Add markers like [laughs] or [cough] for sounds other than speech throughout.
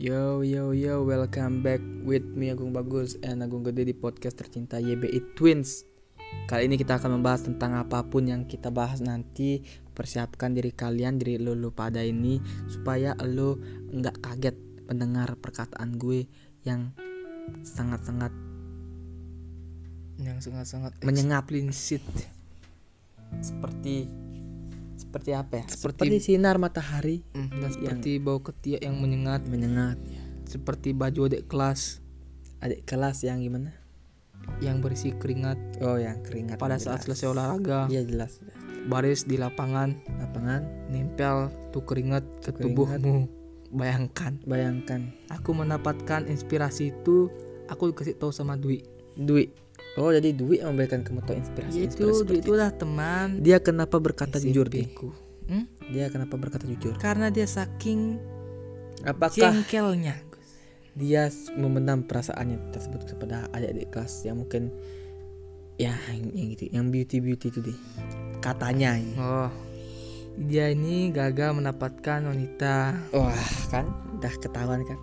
Yo yo yo, welcome back with me Agung Bagus and Agung Gede di podcast tercinta YBI Twins. Kali ini kita akan membahas tentang apa pun yang kita bahas nanti. Persiapkan diri kalian, diri lo, lo pada ini supaya lo nggak kaget mendengar perkataan gue yang sangat-sangat yang sangat-sangat menyengat eksplisit seperti seperti apa ya? Seperti- sinar matahari Mm, dan Yang- seperti bau ketiak yang menyengat menyengat. seperti baju adik kelas Adik kelas yang gimana? yang berisi keringat Oh, yang keringat. pada jelas. saat selesai olahraga Iya jelas. jelas. baris di lapangan Lapangan, nempel tuh keringat ke keringat. tubuhmu bayangkan bayangkan aku mendapatkan inspirasi itu aku dikasih tahu sama Dwi Dwi. Oh jadi Dwi yang memberikan kamu tahu inspirasi. itu inspirasi Dwi itu lah teman Dia kenapa berkata jujur nih? SMP-ku. Hmm? Dia kenapa berkata jujur? karena dia saking Apakah jengkelnya dia memendam perasaannya tersebut kepada adik-adik kelas yang mungkin ya yang, yang gitu, yang beauty beauty itu deh. Katanya ini. oh dia ini gagal mendapatkan wanita Wah kan, udah ketahuan kan?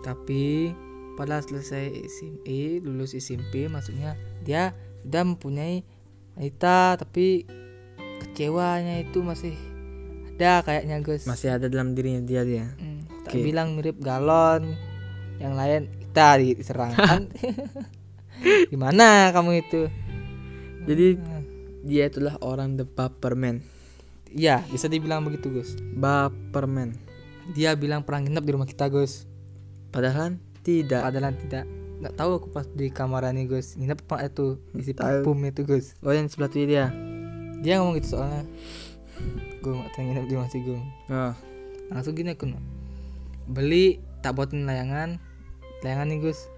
tapi pada selesai SMP lulus SMP maksudnya dia sudah mempunyai wanita tapi kecewanya itu masih ada kayaknya Gus Masih ada dalam dirinya dia dia. Hmm, tak Oke. bilang mirip galon yang lain kita diserang [laughs] kan [laughs] gimana kamu itu Jadi dia itulah orang the baperman. Iya bisa dibilang begitu Gus Baperman. dia bilang pernah nginep di rumah kita Gus Padahal tidak. padahal tidak. Nggak tahu aku pas di kamar ini Gus. Nginep pak itu? Isi parfum itu Gus. Oh yang sebelah tuh dia. dia ngomong gitu soalnya. Gue nggak tahu nginep di masih gue Oh. langsung gini aku beli tak buatin layangan. Layangan nih Gus.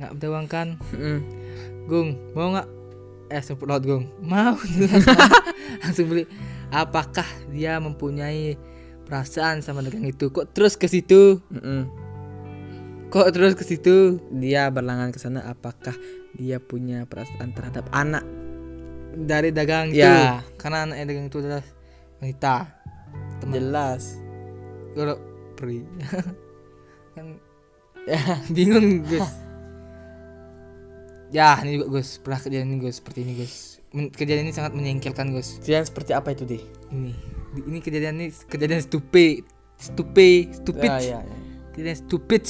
Nggak ada uang kan? Mm. Gung mau nggak? Eh semput laut Gung. Mau. [laughs] Langsung beli. Apakah dia mempunyai perasaan sama dagang itu? Kok terus ke situ? Mm-mm. Kok terus ke situ? Dia berlangan ke sana apakah dia punya perasaan terhadap anak? dari dagang itu. Ya. karena anak dagang itu adalah wanita teman. Jelas. kalau pri. [laughs] Kan ya bingung Gus. [laughs] Ya ini juga Gus. Pernah kejadian ini Gus seperti ini Gus. Kejadian ini sangat menyengkelkan Gus. Kejadian seperti apa itu, Di? ini. Ini kejadian ini kejadian stupid. Stupid stupid. Ya, ya, ya. kejadian stupid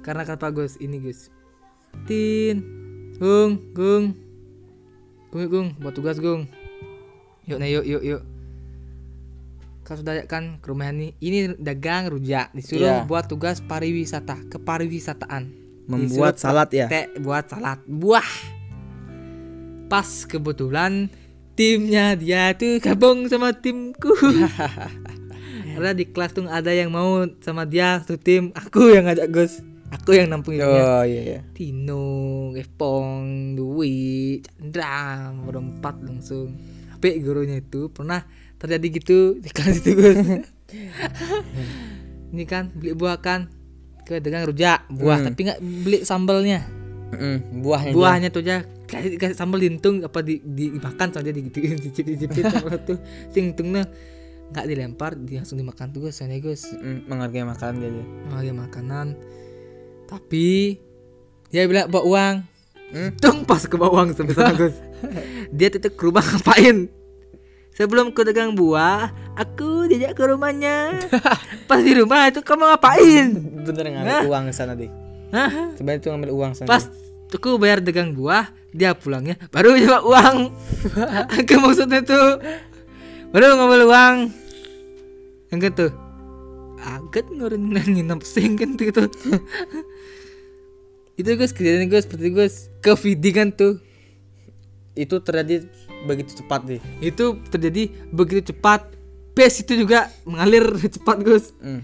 karena kata Gus ini Gus. Tin Gung Gung. Gung Gung buat tugas Gung. Yuk nih yuk yuk yuk. Kau sudah kan ke rumah ini ini dagang rujak disuruh Iya. buat tugas pariwisata kepariwisataan. Membuat Disuruh salad ya. teh buat salad buah. Pas kebetulan timnya dia tuh gabung sama timku. [laughs] Karena di kelas tuh ada yang mau sama dia satu tim. Aku yang ngajak Gus aku yang nampung dia Oh iya iya. Tino, Gepong, Dwi, Chandra berempat langsung tapi gurunya itu pernah terjadi gitu di kelas itu Gus [laughs] ini kan beli buah kan ke dagang rujak buah Hmm. tapi nggak beli sambalnya Mm-mm. Buahnya. buahnya tuh aja kasih, kasih sambal dintung apa di, di- dimakan saja digituin dicip dicipin sambal tuh sing tungnya nggak dilempar dia langsung dimakan tuh Gus soalnya dia. Mm, menghargai makanan dia. dia. lagi makanan tapi dia bilang bawa uang Hmm? tung pas ke bawa uang sampai sana Gus dia tetep ke rumah [laughs] ngapain sebelum ke dagang buah aku diajak ke rumahnya [laughs] pas di rumah itu kamu ngapain Bener ngambil Hah? uang sana. Hah? Sebenarnya itu ngambil uang sana. pas aku bayar dagang buah dia pulangnya baru coba uang [laughs] aku maksudnya tuh baru ngambil uang yang gitu agak ngurin nginep sing kan gitu itu. Guys kejadian gue seperti gue ke kan tuh. Itu terjadi begitu cepat, Di. itu terjadi begitu cepat. Pace itu juga mengalir [laughs] cepat Gus Mm.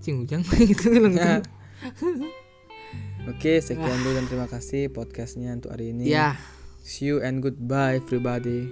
cing ujang [laughs] itu langsung. Oke, sekian dulu dan terima kasih podcastnya untuk hari ini. ya. See you and goodbye everybody.